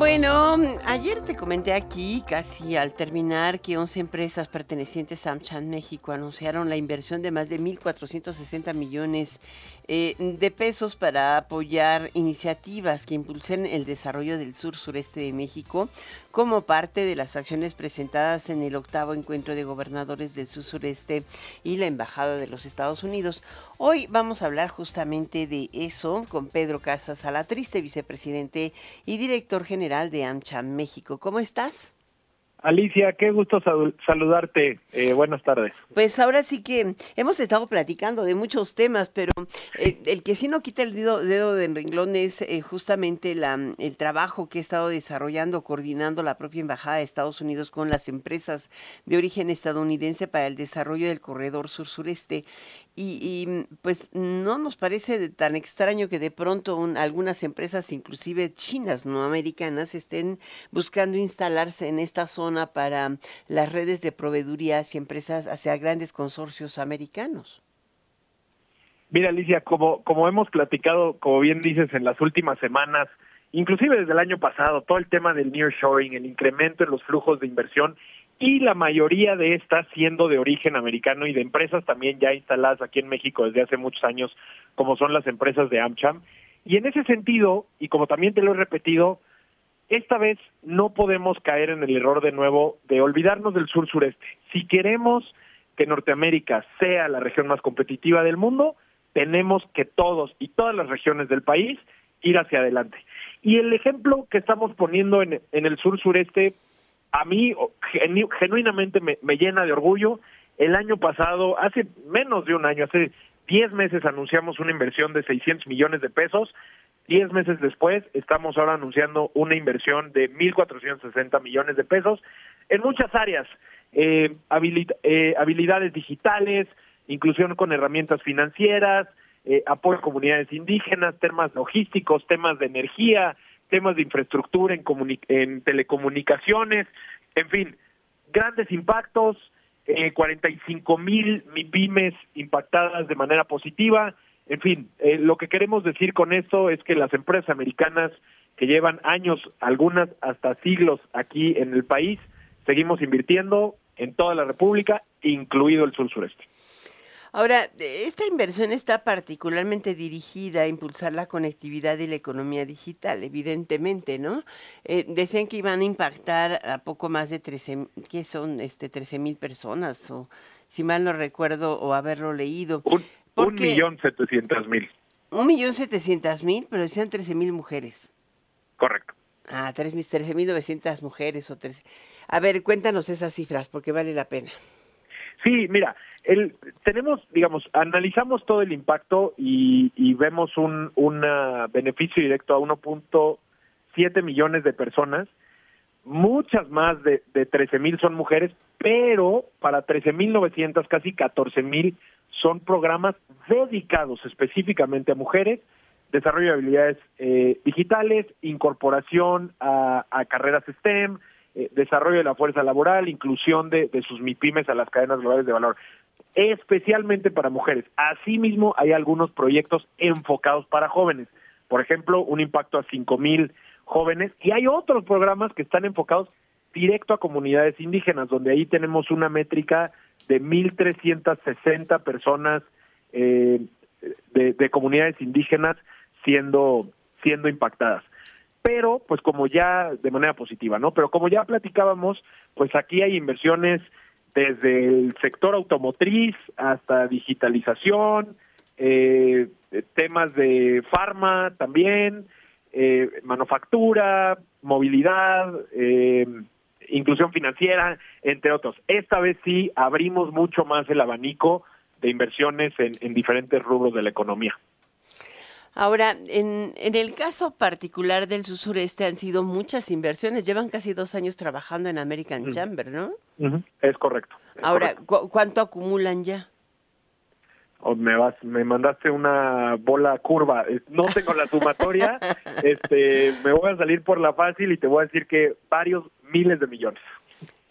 Bueno, ayer te comenté aquí, casi al terminar, que 11 empresas pertenecientes a AmCham México anunciaron la inversión de más de 1.460 millones eh, de pesos para apoyar iniciativas que impulsen el desarrollo del sur sureste de México como parte de las acciones presentadas en el octavo encuentro de gobernadores del sur sureste y la Embajada de los Estados Unidos. Hoy vamos a hablar justamente de eso con Pedro Casas Alatriste, vicepresidente y director general de AmCham México. ¿Cómo estás? Alicia, qué gusto saludarte. Eh, buenas tardes. Pues ahora sí que hemos estado platicando de muchos temas, pero eh, el que sí no quita el dedo, dedo de renglón es eh, justamente la, el trabajo que he estado desarrollando, coordinando la propia Embajada de Estados Unidos con las empresas de origen estadounidense para el desarrollo del corredor sur-sureste. Y, pues no nos parece tan extraño que de pronto algunas empresas, inclusive chinas, no americanas, estén buscando instalarse en esta zona para las redes de proveedurías y empresas hacia grandes consorcios americanos. Mira, Alicia, como, como hemos platicado, como bien dices, en las últimas semanas, inclusive desde el año pasado, todo el tema del nearshoring, el incremento en los flujos de inversión y la mayoría de estas siendo de origen americano y de empresas también ya instaladas aquí en México desde hace muchos años, como son las empresas de AmCham. Y en ese sentido, y como también te lo he repetido, esta vez no podemos caer en el error de nuevo de olvidarnos del sur sureste. Si queremos que Norteamérica sea la región más competitiva del mundo, tenemos que todos y todas las regiones del país ir hacia adelante. Y el ejemplo que estamos poniendo en, en el sur sureste a mí genuinamente me, llena de orgullo. El año pasado, hace menos de un año, hace 10 meses anunciamos una inversión de 600 millones de pesos. 10 meses después, estamos ahora anunciando una inversión de 1.460 millones de pesos en muchas áreas. Eh, eh, habilidades digitales, inclusión con herramientas financieras, eh, apoyo a comunidades indígenas, temas logísticos, temas de energía, temas de infraestructura en, en telecomunicaciones, en fin, grandes impactos, eh, 45 mil MIPIMES impactadas de manera positiva. En fin, eh, lo que queremos decir con esto es que las empresas americanas que llevan años, algunas hasta siglos aquí en el país, seguimos invirtiendo en toda la República, incluido el sur sureste. Ahora, esta inversión está particularmente dirigida a impulsar la conectividad y la economía digital, evidentemente, ¿no? Eh, decían que iban a impactar a poco más de 13, ¿qué son? Este, 13 mil personas, o si mal no recuerdo, o haberlo leído. Un, millón setecientas mil. Un millón setecientas mil, pero decían 13 mil mujeres. Correcto. Ah, 13 mil novecientas mujeres o 13. A ver, cuéntanos esas cifras, porque vale la pena. Sí, mira, el, tenemos, digamos, analizamos todo el impacto y, y vemos un, un beneficio directo a 1.7 millones de personas. Muchas más de, de 13 mil son mujeres, pero para 13 mil 900, casi 14 mil, son programas dedicados específicamente a mujeres, desarrollo de habilidades eh, digitales, incorporación a, a carreras STEM, eh, desarrollo de la fuerza laboral, inclusión de, sus MIPIMES a las cadenas globales de valor, especialmente para mujeres. Asimismo, hay algunos proyectos enfocados para jóvenes. Por ejemplo, un impacto a cinco mil jóvenes y hay otros programas que están enfocados directo a comunidades indígenas, donde ahí tenemos una métrica de 1.360 personas eh, de, de comunidades indígenas siendo, siendo impactadas pero pues como ya de manera positiva, ¿no? Pero como ya platicábamos, pues aquí hay inversiones desde el sector automotriz hasta digitalización, eh, temas de farma también, eh, manufactura, movilidad, eh, inclusión financiera, entre otros. Esta vez sí abrimos mucho más el abanico de inversiones en diferentes rubros de la economía. Ahora, en, en el caso particular del sureste han sido muchas inversiones. Llevan casi dos años trabajando en American Chamber, ¿no? Es correcto. Ahora, ¿cuánto acumulan ya? O me vas, me mandaste una bola curva. No tengo la sumatoria. este, me voy a salir por la fácil y te voy a decir que varios miles de millones.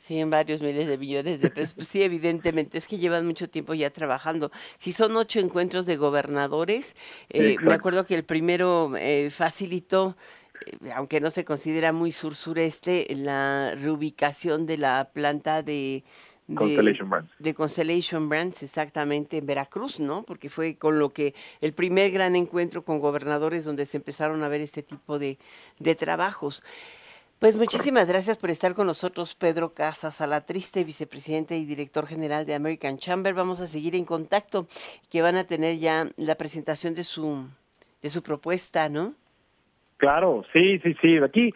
Sí, en varios miles de millones de pesos. Pues sí, evidentemente, es que llevan mucho tiempo ya trabajando. Si son ocho encuentros de gobernadores, eh, me acuerdo que el primero eh, facilitó eh, aunque no se considera muy sur-sureste, la reubicación de la planta de, Constellation Brands. De Constellation Brands, exactamente, en Veracruz, ¿no? Porque fue con lo que el primer gran encuentro con gobernadores donde se empezaron a ver este tipo de, de trabajos. Pues muchísimas gracias por estar con nosotros, Pedro Casas, a la triste vicepresidente y director general de American Chamber. Vamos a seguir en contacto, que van a tener ya la presentación de su, de su propuesta, ¿no? Claro, sí, sí, sí. Aquí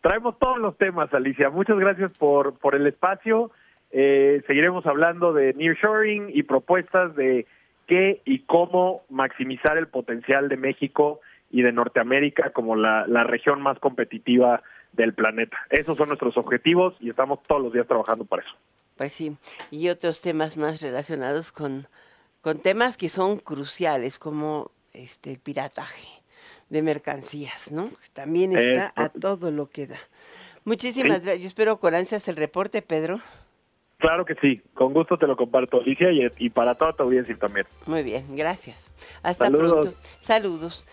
traemos todos los temas, Alicia. Muchas gracias por, por el espacio. Eh, seguiremos hablando de nearshoring y propuestas de qué y cómo maximizar el potencial de México y de Norteamérica como la, la región más competitiva del planeta. Esos son nuestros objetivos y estamos todos los días trabajando para eso. Pues sí, y otros temas más relacionados con, con temas que son cruciales, como este el pirataje de mercancías, ¿no? También está a todo lo que da. Muchísimas gracias. Yo espero con ansias el reporte, Pedro. Claro que sí, con gusto te lo comparto, Alicia, y, y para toda tu audiencia también. Muy bien, gracias. Hasta pronto. Saludos.